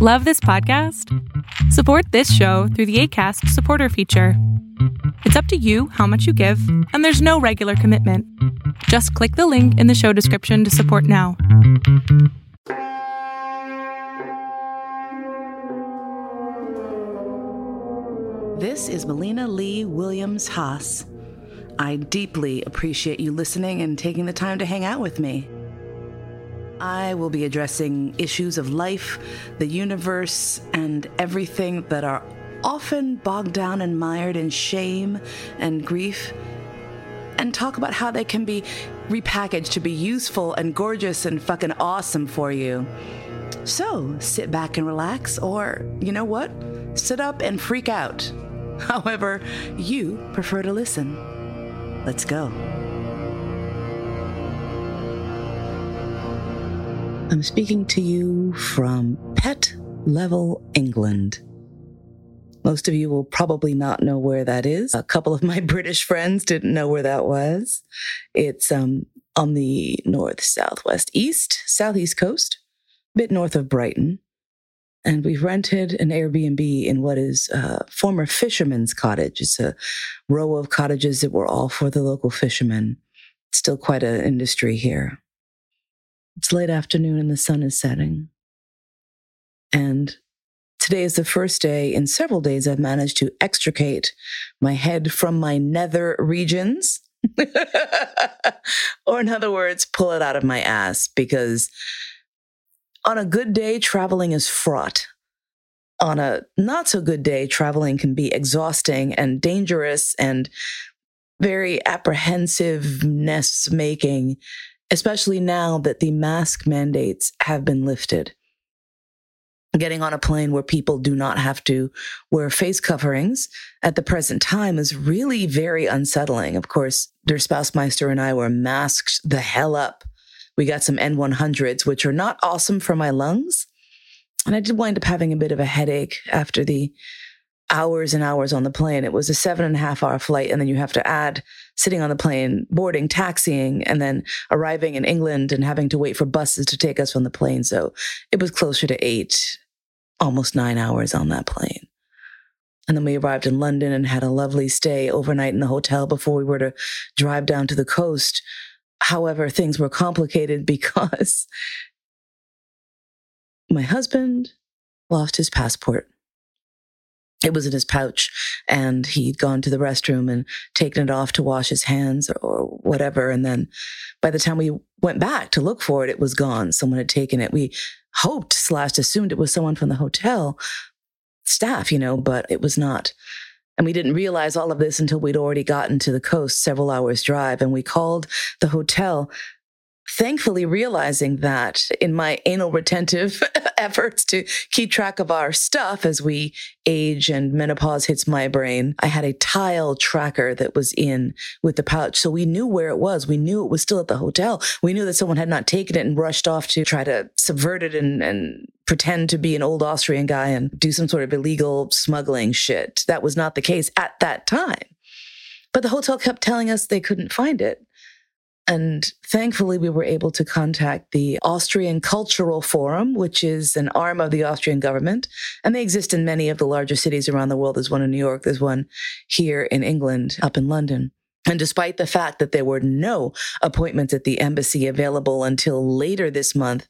Love this podcast? Support this show through the ACAST supporter feature. It's up to you how much you give, and there's no regular commitment. Just click the link in the show description to support now. This is Mollena Lee Williams Haas. I deeply appreciate you listening and taking the time to hang out with me. I will be addressing issues of life, the universe, and everything that are often bogged down and mired in shame and grief, and talk about how they can be repackaged to be useful and gorgeous and fucking awesome for you. So sit back and relax, or you know what? Sit up and freak out. However, you prefer to listen. Let's go. I'm speaking to you from Pett Level, England. Most of you will probably not know where that is. A couple of my British friends didn't know where that was. It's um, on the north, southwest, east, southeast coast, a bit north of Brighton. And we've rented an Airbnb in what is a former fisherman's cottage. It's a row of cottages that were all for the local fishermen. Still quite an industry here. It's late afternoon and the sun is setting. And today is the first day in several days I've managed to extricate my head from my nether regions. or, in other words, pull it out of my ass because on a good day, traveling is fraught. On a not so good day, traveling can be exhausting and dangerous and very apprehensiveness making especially now that the mask mandates have been lifted. Getting on a plane where people do not have to wear face coverings at the present time is really very unsettling. Of course, Der Spousmeister and I were masked the hell up. We got some N100s, which are not awesome for my lungs. And I did wind up having a bit of a headache after the hours and hours on the plane. It was a seven and a half hour flight. And then you have to add sitting on the plane, boarding, taxiing, and then arriving in England and having to wait for buses to take us from the plane. So it was closer to eight, almost nine hours on that plane. And then we arrived in London and had a lovely stay overnight in the hotel before we were to drive down to the coast. However, things were complicated because my husband lost his passport it was in his pouch and he'd gone to the restroom and taken it off to wash his hands or, whatever. And then by the time we went back to look for it, it was gone. Someone had taken it. We hoped slash assumed it was someone from the hotel staff, you know, but it was not. And we didn't realize all of this until we'd already gotten to the coast several hours drive. And we called the hotel thankfully realizing that in my anal retentive efforts to keep track of our stuff as we age and menopause hits my brain, I had a tile tracker that was in with the pouch. So we knew where it was. We knew it was still at the hotel. We knew that someone had not taken it and rushed off to try to subvert it and, and pretend to be an old Austrian guy and do some sort of illegal smuggling shit. That was not the case at that time. But the hotel kept telling us they couldn't find it. And thankfully, we were able to contact the Austrian Cultural Forum, which is an arm of the Austrian government. And they exist in many of the larger cities around the world. There's one in New York, there's one here in England, up in London. And despite the fact that there were no appointments at the embassy available until later this month,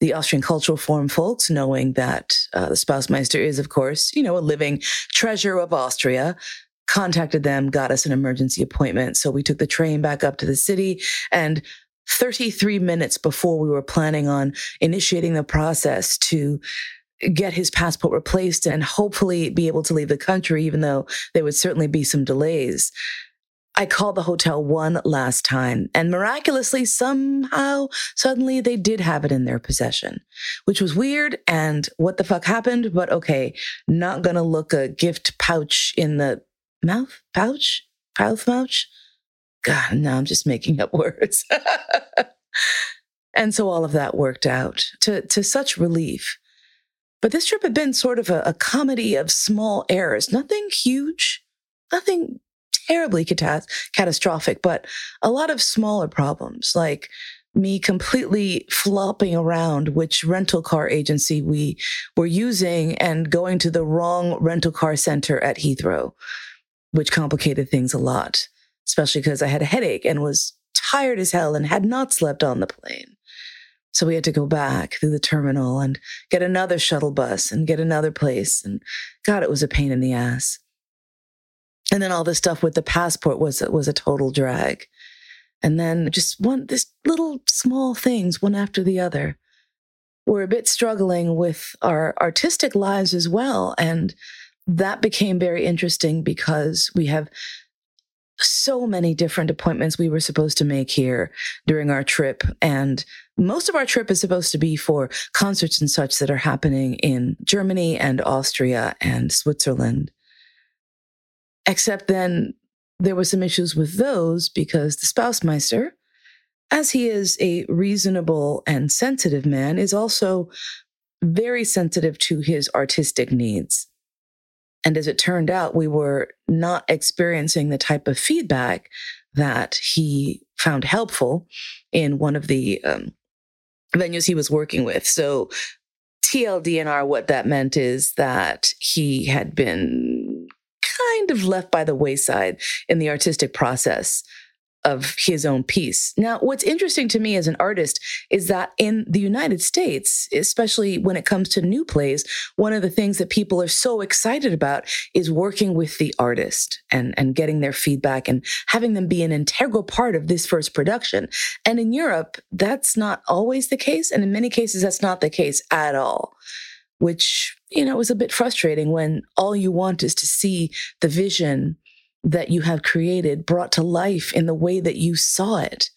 the Austrian Cultural Forum folks, knowing that uh, the Spousmeister is, of course, you know, a living treasure of Austria, contacted them, got us an emergency appointment. So we took the train back up to the city and 33 minutes before we were planning on initiating the process to get his passport replaced and hopefully be able to leave the country, even though there would certainly be some delays. I called the hotel one last time and miraculously, somehow, suddenly they did have it in their possession, which was weird. And what the fuck happened? But okay, not gonna look a gift pouch in the mouth pouch, mouth. God, now I'm just making up words. and so all of that worked out to, to such relief. But this trip had been sort of a, a comedy of small errors, nothing huge, nothing terribly catas- catastrophic, but a lot of smaller problems like me completely flopping around which rental car agency we were using and going to the wrong rental car center at Heathrow, which complicated things a lot, especially because I had a headache and was tired as hell and had not slept on the plane. So we had to go back through the terminal and get another shuttle bus and get another place. And God, it was a pain in the ass. And then all the stuff with the passport was, was a total drag. And then just one, this little small things, one after the other. We're a bit struggling with our artistic lives as well. And that became very interesting because we have so many different appointments we were supposed to make here during our trip. And most of our trip is supposed to be for concerts and such that are happening in Germany and Austria and Switzerland. Except then there were some issues with those because the Spousmeister, as he is a reasonable and sensitive man, is also very sensitive to his artistic needs. And as it turned out, we were not experiencing the type of feedback that he found helpful in one of the um, venues he was working with. So, TLDNR, what that meant is that he had been kind of left by the wayside in the artistic process of his own piece. Now, what's interesting to me as an artist is that in the United States, especially when it comes to new plays, one of the things that people are so excited about is working with the artist and, and getting their feedback and having them be an integral part of this first production. And in Europe, that's not always the case. And in many cases, that's not the case at all which, you know, was a bit frustrating when all you want is to see the vision that you have created brought to life in the way that you saw it.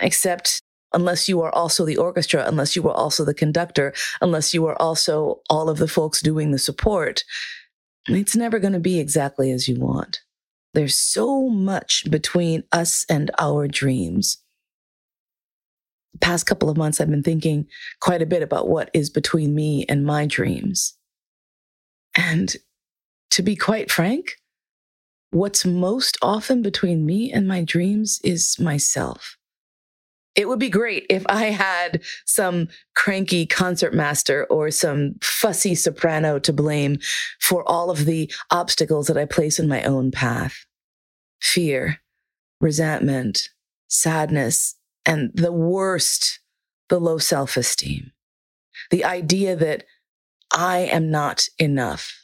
Except unless you are also the orchestra, unless you are also the conductor, unless you are also all of the folks doing the support, it's never going to be exactly as you want. There's so much between us and our dreams. The past couple of months, I've been thinking quite a bit about what is between me and my dreams. And to be quite frank, What's most often between me and my dreams is myself. It would be great if I had some cranky concertmaster or some fussy soprano to blame for all of the obstacles that I place in my own path. Fear, resentment, sadness, and the worst, the low self esteem. The idea that I am not enough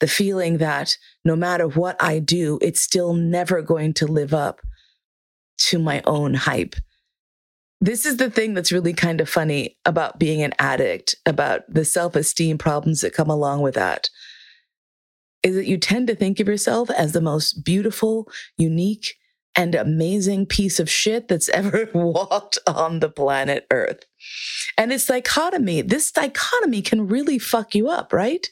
the feeling that no matter what I do, it's still never going to live up to my own hype. This is the thing that's really kind of funny about being an addict, about the self esteem problems that come along with that. Is that you tend to think of yourself as the most beautiful, unique, and amazing piece of shit that's ever walked on the planet Earth. And it's dichotomy. This dichotomy can really fuck you up, right?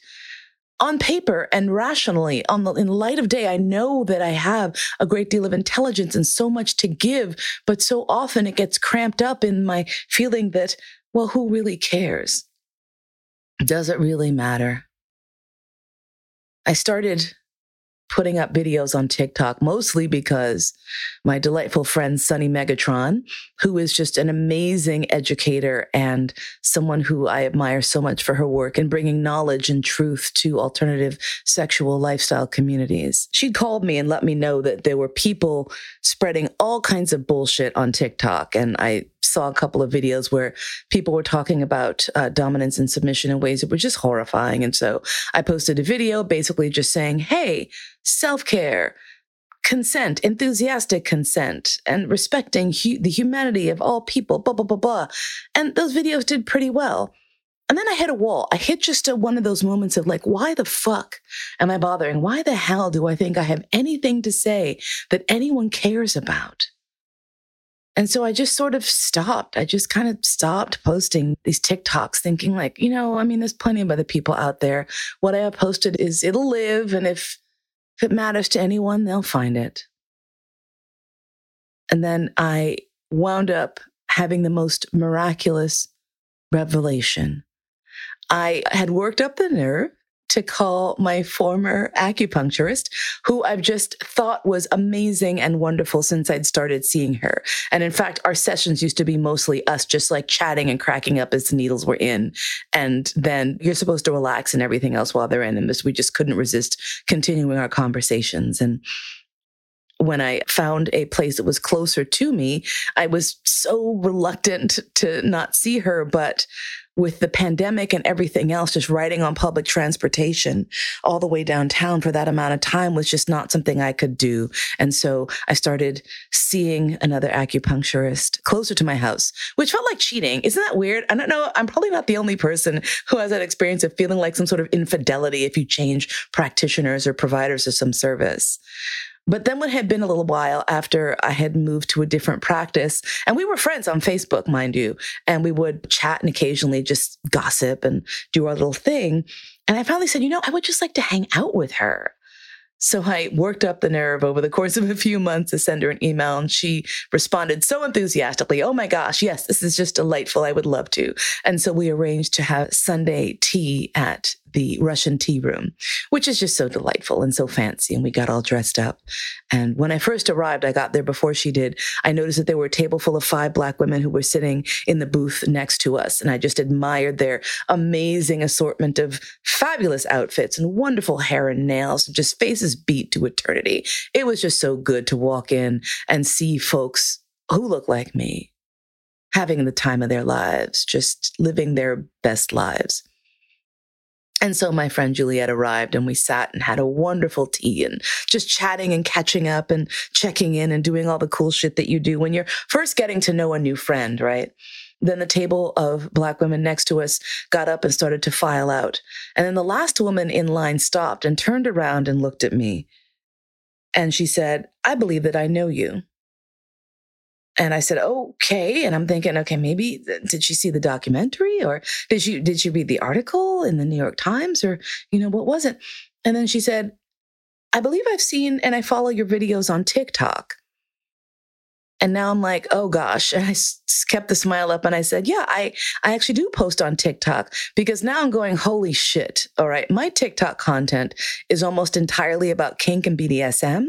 On paper and rationally on the in light of day i know that i have a great deal of intelligence and so much to give but so often it gets cramped up in my feeling that well who really cares? Does it really matter? I started putting up videos on TikTok, mostly because my delightful friend Sunny Megatron, who is just an amazing educator and someone who I admire so much for her work in bringing knowledge and truth to alternative sexual lifestyle communities. She'd called me and let me know that there were people spreading all kinds of bullshit on TikTok. And I saw a couple of videos where people were talking about uh, dominance and submission in ways that were just horrifying. And so I posted a video basically just saying, Hey, self care, consent, enthusiastic consent, and respecting hu- the humanity of all people, blah, blah, blah, blah. And those videos did pretty well. And then I hit a wall. I hit just a, one of those moments of like, why the fuck am I bothering? Why the hell do I think I have anything to say that anyone cares about? And so I just sort of stopped. I just kind of stopped posting these TikToks, thinking like, you know, I mean, there's plenty of other people out there. What I have posted is it'll live. And if if it matters to anyone, they'll find it. And then I wound up having the most miraculous revelation. I had worked up the nerve to call my former acupuncturist, who I've just thought was amazing and wonderful since I'd started seeing her. And in fact, our sessions used to be mostly us just like chatting and cracking up as the needles were in. And then you're supposed to relax and everything else while they're in. And we just couldn't resist continuing our conversations. And when I found a place that was closer to me, I was so reluctant to not see her. But with the pandemic and everything else, just riding on public transportation all the way downtown for that amount of time was just not something I could do. And so I started seeing another acupuncturist closer to my house, which felt like cheating. Isn't that weird? I don't know. I'm probably not the only person who has that experience of feeling like some sort of infidelity if you change practitioners or providers of some service. But then it had been a little while after I had moved to a different practice, and we were friends on Facebook, mind you, and we would chat and occasionally just gossip and do our little thing. And I finally said, you know, I would just like to hang out with her. So I worked up the nerve over the course of a few months to send her an email, and she responded so enthusiastically. Oh my gosh, yes, this is just delightful. I would love to. And so we arranged to have Sunday tea at the Russian tea room, which is just so delightful and so fancy. And we got all dressed up. And when I first arrived, I got there before she did. I noticed that there were a table full of five black women who were sitting in the booth next to us. And I just admired their amazing assortment of fabulous outfits and wonderful hair and nails, and just faces beat to eternity. It was just so good to walk in and see folks who look like me having the time of their lives, just living their best lives. And so my friend Juliet arrived and we sat and had a wonderful tea and just chatting and catching up and checking in and doing all the cool shit that you do when you're first getting to know a new friend, right? Then the table of black women next to us got up and started to file out. And then the last woman in line stopped and turned around and looked at me. And she said, I believe that I know you. And I said, okay. And I'm thinking, okay, maybe did she see the documentary or did she, did she read the article in the New York Times or, you know, what was it? And then she said, I believe I've seen and I follow your videos on TikTok. And now I'm like, oh gosh. And I kept the smile up and I said, yeah, I, I actually do post on TikTok because now I'm going, holy shit. All right. My TikTok content is almost entirely about kink and BDSM.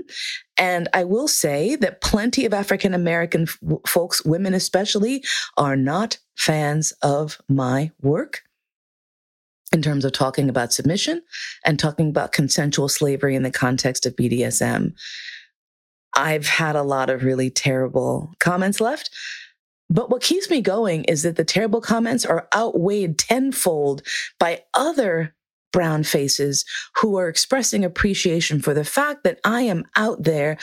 And I will say that plenty of African American folks, women especially, are not fans of my work in terms of talking about submission and talking about consensual slavery in the context of BDSM. I've had a lot of really terrible comments left. But what keeps me going is that the terrible comments are outweighed tenfold by other brown faces who are expressing appreciation for the fact that I am out there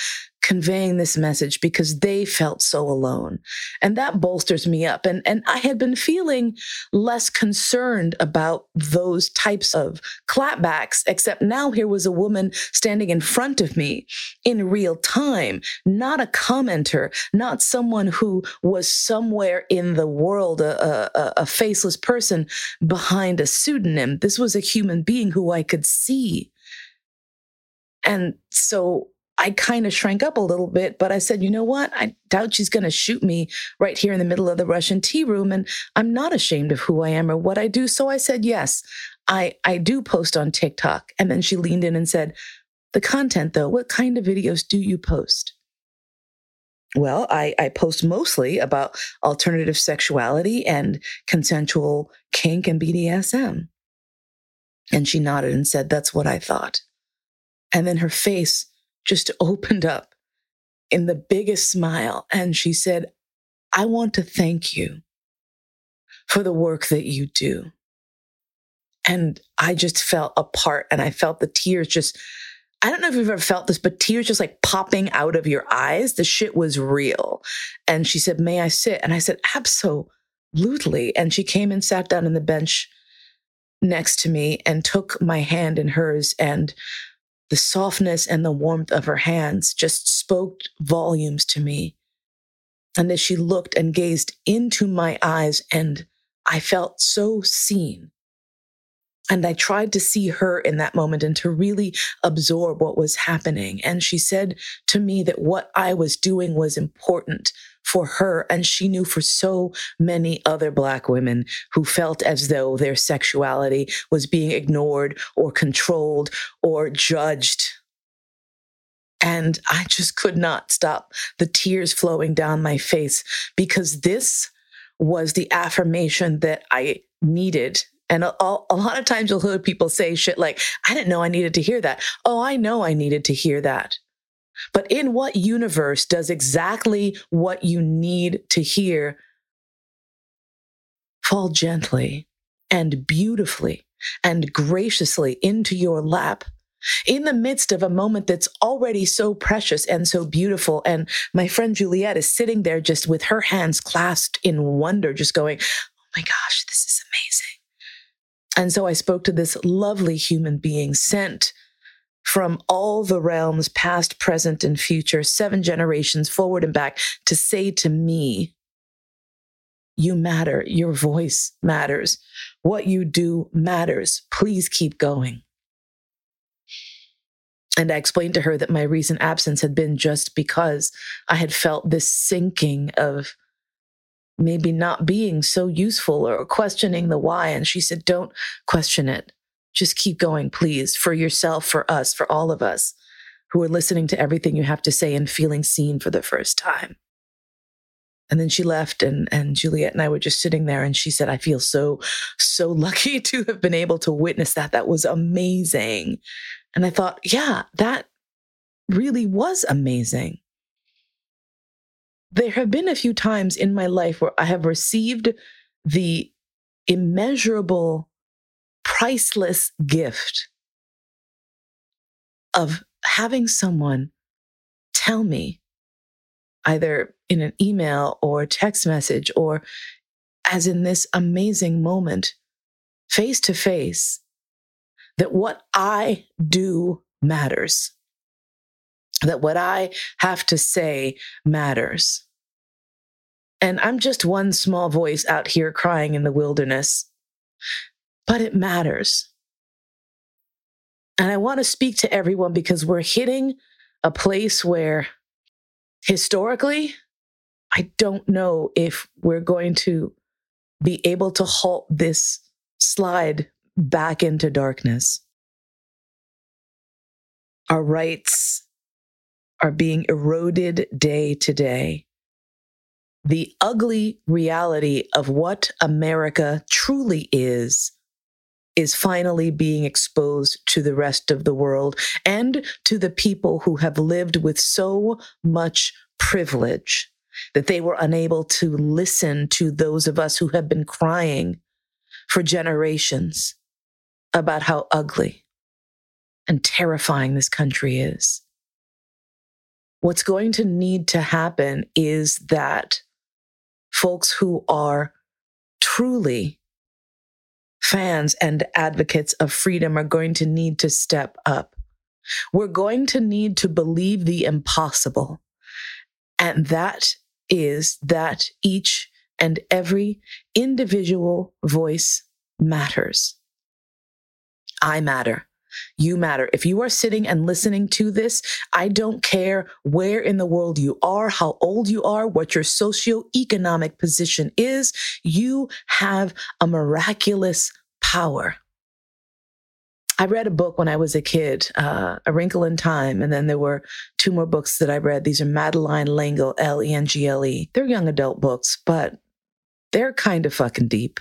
conveying this message because they felt so alone. And that bolsters me up. And, and I had been feeling less concerned about those types of clapbacks, except now here was a woman standing in front of me in real time, not a commenter, not someone who was somewhere in the world, a, a, a faceless person behind a pseudonym. This was a human being who I could see. And so I kind of shrank up a little bit, but I said, you know what? I doubt she's going to shoot me right here in the middle of the Russian tea room. And I'm not ashamed of who I am or what I do. So I said, yes, I, I do post on TikTok. And then she leaned in and said, the content though, what kind of videos do you post? Well, I, I post mostly about alternative sexuality and consensual kink and BDSM. And she nodded and said, that's what I thought. And then her face just opened up in the biggest smile. And she said, I want to thank you for the work that you do. And I just felt a part and I felt the tears just, I don't know if you've ever felt this, but tears just like popping out of your eyes. The shit was real. And she said, May I sit? And I said, Absolutely. And she came and sat down on the bench next to me and took my hand in hers and the softness and the warmth of her hands just spoke volumes to me. And as she looked and gazed into my eyes, and I felt so seen. And I tried to see her in that moment and to really absorb what was happening. And she said to me that what I was doing was important for her. And she knew for so many other Black women who felt as though their sexuality was being ignored or controlled or judged. And I just could not stop the tears flowing down my face because this was the affirmation that I needed and a, a, lot of times you'll hear people say shit like, I didn't know I needed to hear that. Oh, I know I needed to hear that. But in what universe does exactly what you need to hear fall gently and beautifully and graciously into your lap in the midst of a moment that's already so precious and so beautiful. And my friend Juliet is sitting there just with her hands clasped in wonder, just going, Oh my gosh, this is amazing. And so I spoke to this lovely human being sent from all the realms, past, present, and future, seven generations forward and back, to say to me, You matter. Your voice matters. What you do matters. Please keep going. And I explained to her that my recent absence had been just because I had felt this sinking of maybe not being so useful or questioning the why. And she said, Don't question it. Just keep going, please, for yourself, for us, for all of us who are listening to everything you have to say and feeling seen for the first time. And then she left and, and Juliet and I were just sitting there and she said, I feel so, so lucky to have been able to witness that. That was amazing. And I thought, yeah, that really was amazing there have been a few times in my life where I have received the immeasurable, priceless gift of having someone tell me, either in an email or text message, or as in this amazing moment, face to face, that what I do matters that what I have to say matters. And I'm just one small voice out here crying in the wilderness, but it matters. And I want to speak to everyone because we're hitting a place where historically, I don't know if we're going to be able to halt this slide back into darkness. Our rights are being eroded day to day. The ugly reality of what America truly is is finally being exposed to the rest of the world and to the people who have lived with so much privilege that they were unable to listen to those of us who have been crying for generations about how ugly and terrifying this country is. What's going to need to happen is that folks who are truly fans and advocates of freedom are going to need to step up. We're going to need to believe the impossible. And that is that each and every individual voice matters. I matter. You matter. If you are sitting and listening to this, I don't care where in the world you are, how old you are, what your socioeconomic position is, you have a miraculous power. I read a book when I was a kid, uh, A Wrinkle in Time, and then there were two more books that I read. These are Madeleine L'Engle, L E N G L E. They're young adult books, but they're kind of fucking deep.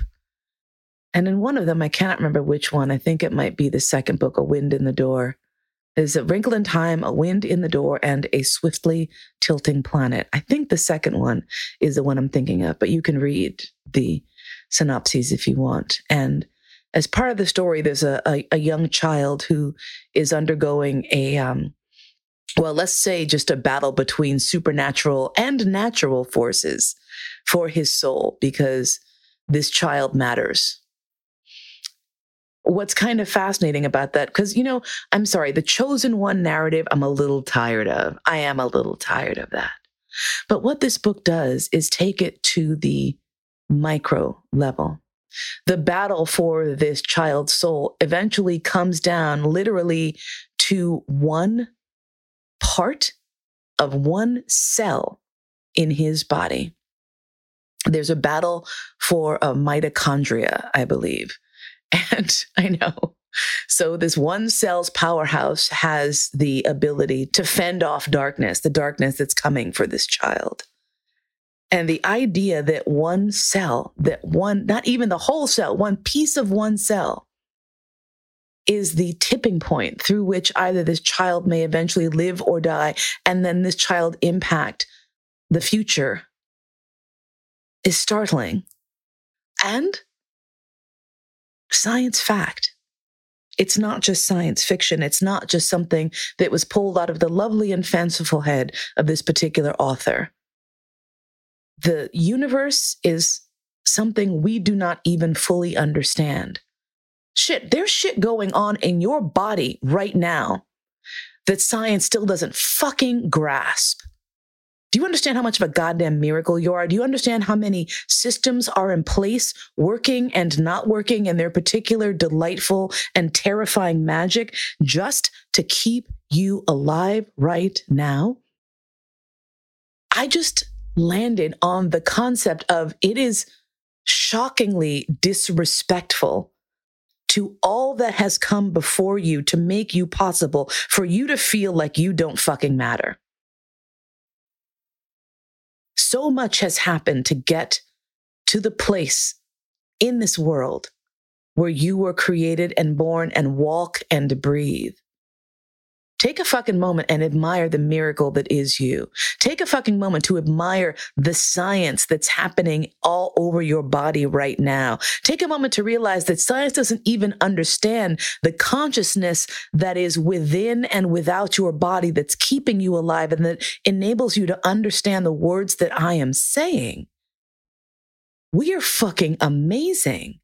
And in one of them, I cannot remember which one. I think it might be the second book, A Wind in the Door. There's a wrinkle in time, a wind in the door, and a swiftly tilting planet. I think the second one is the one I'm thinking of, but you can read the synopses if you want. And as part of the story, there's a, a, a young child who is undergoing a, um, well, let's say just a battle between supernatural and natural forces for his soul because this child matters what's kind of fascinating about that, because, you know, I'm sorry, the chosen one narrative, I'm a little tired of. I am a little tired of that. But what this book does is take it to the micro level. the battle for this child's soul eventually comes down literally to one part of one cell in his body. There's a battle for a mitochondria, I believe. And I know. So, this one cell's powerhouse has the ability to fend off darkness, the darkness that's coming for this child. And the idea that one cell, that one, not even the whole cell, one piece of one cell is the tipping point through which either this child may eventually live or die, and then this child impact the future is startling and science fact. It's not just science fiction. It's not just something that was pulled out of the lovely and fanciful head of this particular author. The universe is something we do not even fully understand. Shit, there's shit going on in your body right now that science still doesn't fucking grasp. Do you understand how much of a goddamn miracle you are? Do you understand how many systems are in place, working and not working in their particular delightful and terrifying magic just to keep you alive right now? I just landed on the concept of it is shockingly disrespectful to all that has come before you to make you possible for you to feel like you don't fucking matter. So much has happened to get to the place in this world where you were created and born and walk and breathe. Take a fucking moment and admire the miracle that is you. Take a fucking moment to admire the science that's happening all over your body right now. Take a moment to realize that science doesn't even understand the consciousness that is within and without your body that's keeping you alive and that enables you to understand the words that I am saying. We are fucking amazing.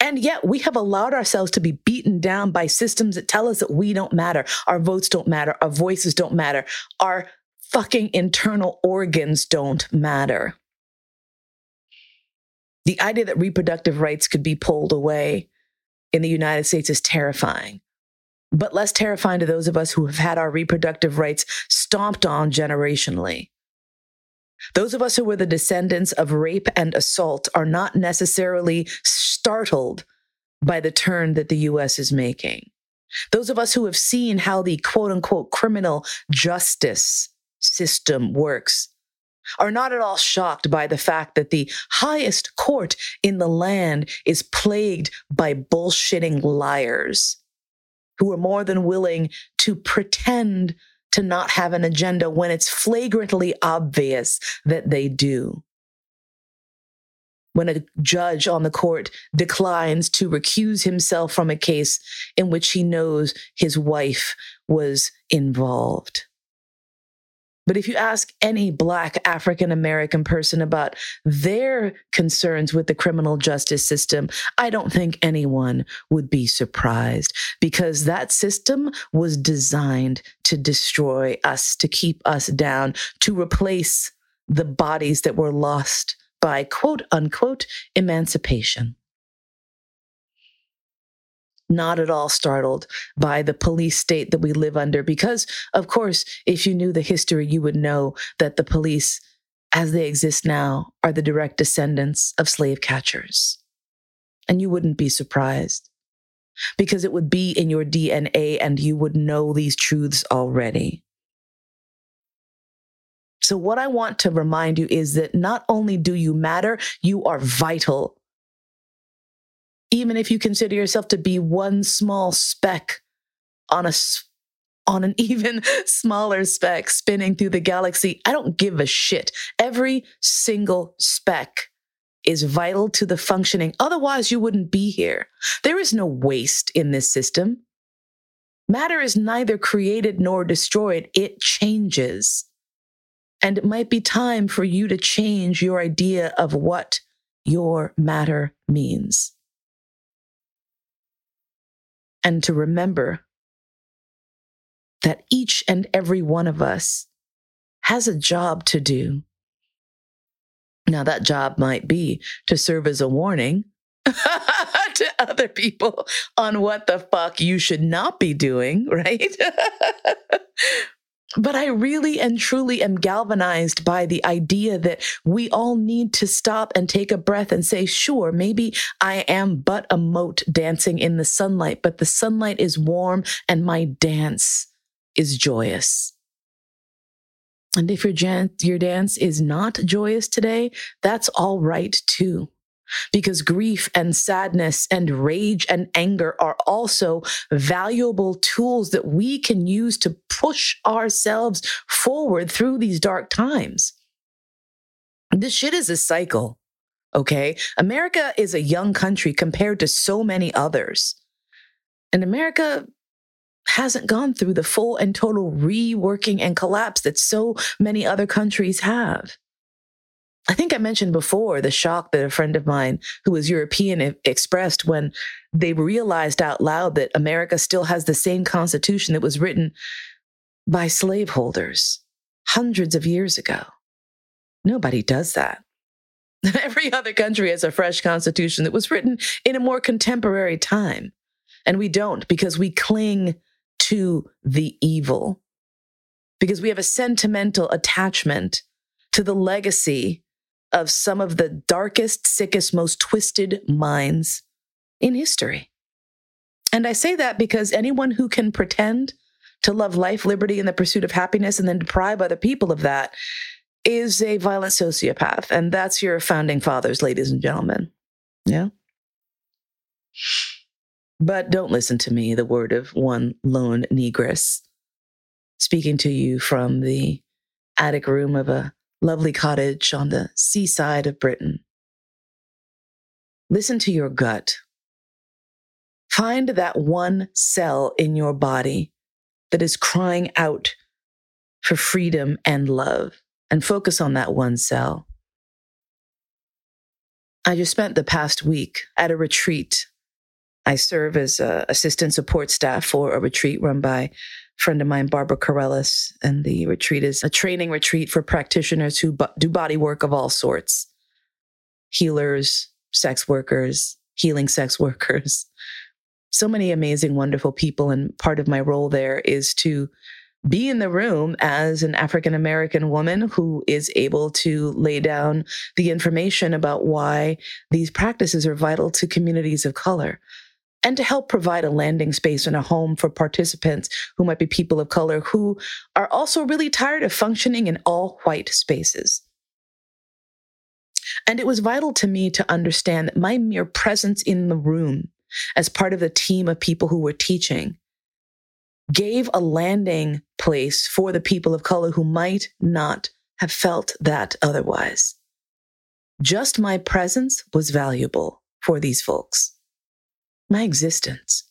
And yet we have allowed ourselves to be beaten down by systems that tell us that we don't matter. Our votes don't matter. Our voices don't matter. Our fucking internal organs don't matter. The idea that reproductive rights could be pulled away in the United States is terrifying, but less terrifying to those of us who have had our reproductive rights stomped on generationally. Those of us who were the descendants of rape and assault are not necessarily startled by the turn that the US is making. Those of us who have seen how the quote unquote criminal justice system works are not at all shocked by the fact that the highest court in the land is plagued by bullshitting liars who are more than willing to pretend to not have an agenda when it's flagrantly obvious that they do. When a judge on the court declines to recuse himself from a case in which he knows his wife was involved. But if you ask any Black African American person about their concerns with the criminal justice system, I don't think anyone would be surprised because that system was designed to destroy us, to keep us down, to replace the bodies that were lost by quote unquote emancipation not at all startled by the police state that we live under. Because, of course, if you knew the history, you would know that the police, as they exist now, are the direct descendants of slave catchers. And you wouldn't be surprised because it would be in your DNA and you would know these truths already. So, what I want to remind you is that not only do you matter, you are vital even if you consider yourself to be one small speck on a on an even smaller speck spinning through the galaxy, I don't give a shit. Every single speck is vital to the functioning. Otherwise, you wouldn't be here. There is no waste in this system. Matter is neither created nor destroyed, it changes. And it might be time for you to change your idea of what your matter means and to remember that each and every one of us has a job to do. Now, that job might be to serve as a warning to other people on what the fuck you should not be doing, right? but I really and truly am galvanized by the idea that we all need to stop and take a breath and say, sure, maybe I am but a mote dancing in the sunlight, but the sunlight is warm and my dance is joyous. And if your, jan- your dance is not joyous today, that's all right too because grief and sadness and rage and anger are also valuable tools that we can use to push ourselves forward through these dark times. This shit is a cycle. Okay. America is a young country compared to so many others. And America hasn't gone through the full and total reworking and collapse that so many other countries have. I think I mentioned before the shock that a friend of mine who was European expressed when they realized out loud that America still has the same constitution that was written by slaveholders hundreds of years ago. Nobody does that. Every other country has a fresh constitution that was written in a more contemporary time. And we don't because we cling to the evil, because we have a sentimental attachment to the legacy of some of the darkest, sickest, most twisted minds in history. And I say that because anyone who can pretend to love life, liberty, and the pursuit of happiness and then deprive other people of that is a violent sociopath. And that's your founding fathers, ladies and gentlemen. Yeah. But don't listen to me, the word of one lone negress, speaking to you from the attic room of a lovely cottage on the seaside of Britain. Listen to your gut. Find that one cell in your body that is crying out for freedom and love and focus on that one cell. I just spent the past week at a retreat. I serve as uh, assistant support staff for a retreat run by friend of mine, Barbara Carrellas, and the retreat is a training retreat for practitioners who do body work of all sorts healers, sex workers, healing sex workers. So many amazing, wonderful people. And part of my role there is to be in the room as an African American woman who is able to lay down the information about why these practices are vital to communities of color and to help provide a landing space and a home for participants who might be people of color who are also really tired of functioning in all white spaces. And it was vital to me to understand that my mere presence in the room as part of the team of people who were teaching gave a landing place for the people of color who might not have felt that otherwise. Just my presence was valuable for these folks my existence.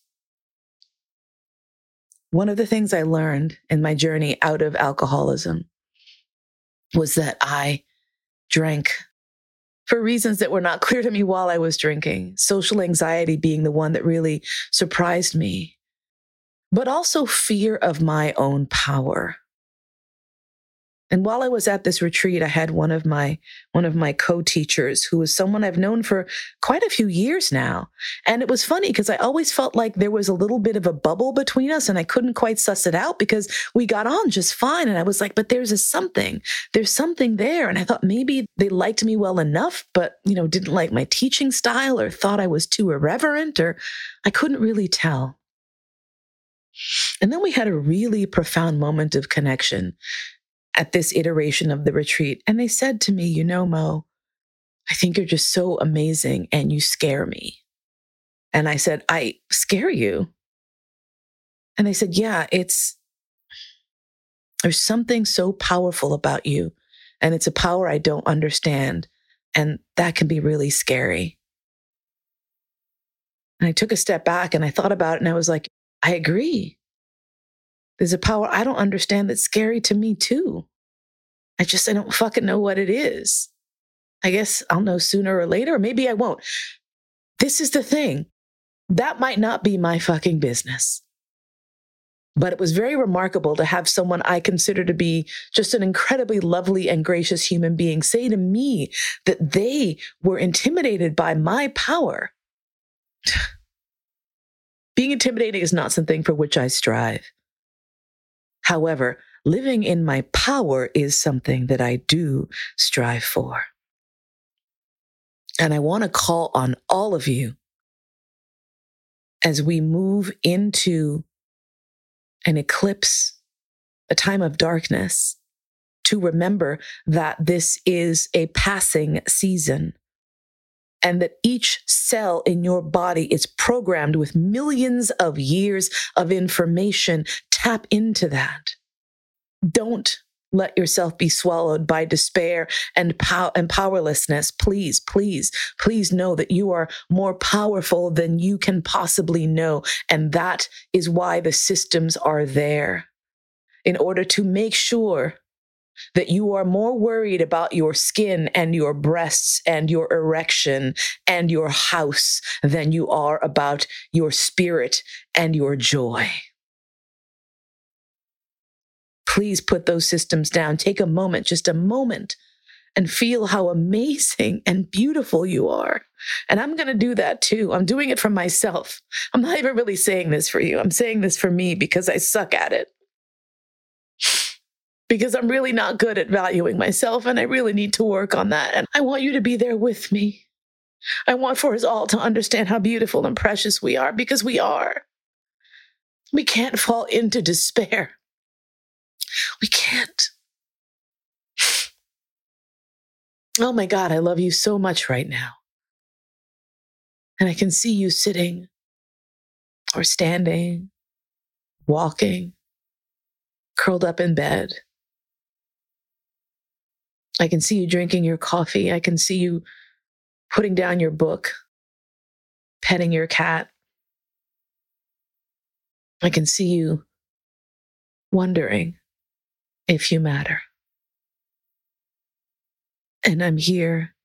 One of the things I learned in my journey out of alcoholism was that I drank for reasons that were not clear to me while I was drinking, social anxiety being the one that really surprised me, but also fear of my own power. And while I was at this retreat, I had one of my one of my co-teachers who was someone I've known for quite a few years now. And it was funny because I always felt like there was a little bit of a bubble between us and I couldn't quite suss it out because we got on just fine. And I was like, but there's a something. There's something there. And I thought maybe they liked me well enough, but you know, didn't like my teaching style or thought I was too irreverent or I couldn't really tell. And then we had a really profound moment of connection at this iteration of the retreat. And they said to me, You know, Mo, I think you're just so amazing and you scare me. And I said, I scare you. And they said, Yeah, it's, there's something so powerful about you. And it's a power I don't understand. And that can be really scary. And I took a step back and I thought about it and I was like, I agree. There's a power I don't understand that's scary to me too. I just, I don't fucking know what it is. I guess I'll know sooner or later, or maybe I won't. This is the thing. That might not be my fucking business. But it was very remarkable to have someone I consider to be just an incredibly lovely and gracious human being say to me that they were intimidated by my power being intimidating is not something for which I strive. However, living in my power is something that I do strive for. And I want to call on all of you as we move into an eclipse, a time of darkness, to remember that this is a passing season and that each cell in your body is programmed with millions of years of information. Tap into that. Don't let yourself be swallowed by despair and, pow- and powerlessness. Please, please, please know that you are more powerful than you can possibly know. And that is why the systems are there in order to make sure that you are more worried about your skin and your breasts and your erection and your house than you are about your spirit and your joy. Please put those systems down. Take a moment, just a moment, and feel how amazing and beautiful you are. And I'm going to do that too. I'm doing it for myself. I'm not even really saying this for you. I'm saying this for me because I suck at it because I'm really not good at valuing myself and I really need to work on that. And I want you to be there with me. I want for us all to understand how beautiful and precious we are because we are. We can't fall into despair. We can't. Oh my God, I love you so much right now. And I can see you sitting or standing, walking, curled up in bed I can see you drinking your coffee. I can see you putting down your book, petting your cat. I can see you wondering if you matter. And I'm here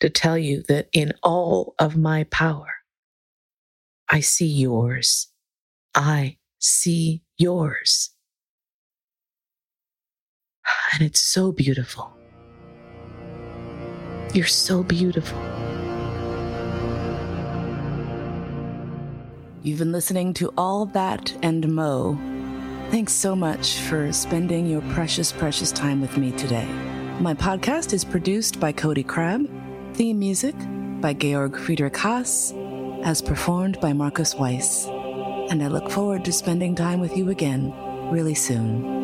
to tell you that in all of my power, I see yours. I see yours. And it's so beautiful. You're so beautiful. You've been listening to All That and Mo. Thanks so much for spending your precious, precious time with me today. My podcast is produced by Cody Crabb, theme music by Georg Friedrich Haas, as performed by Marcus Weiss. And I look forward to spending time with you again really soon.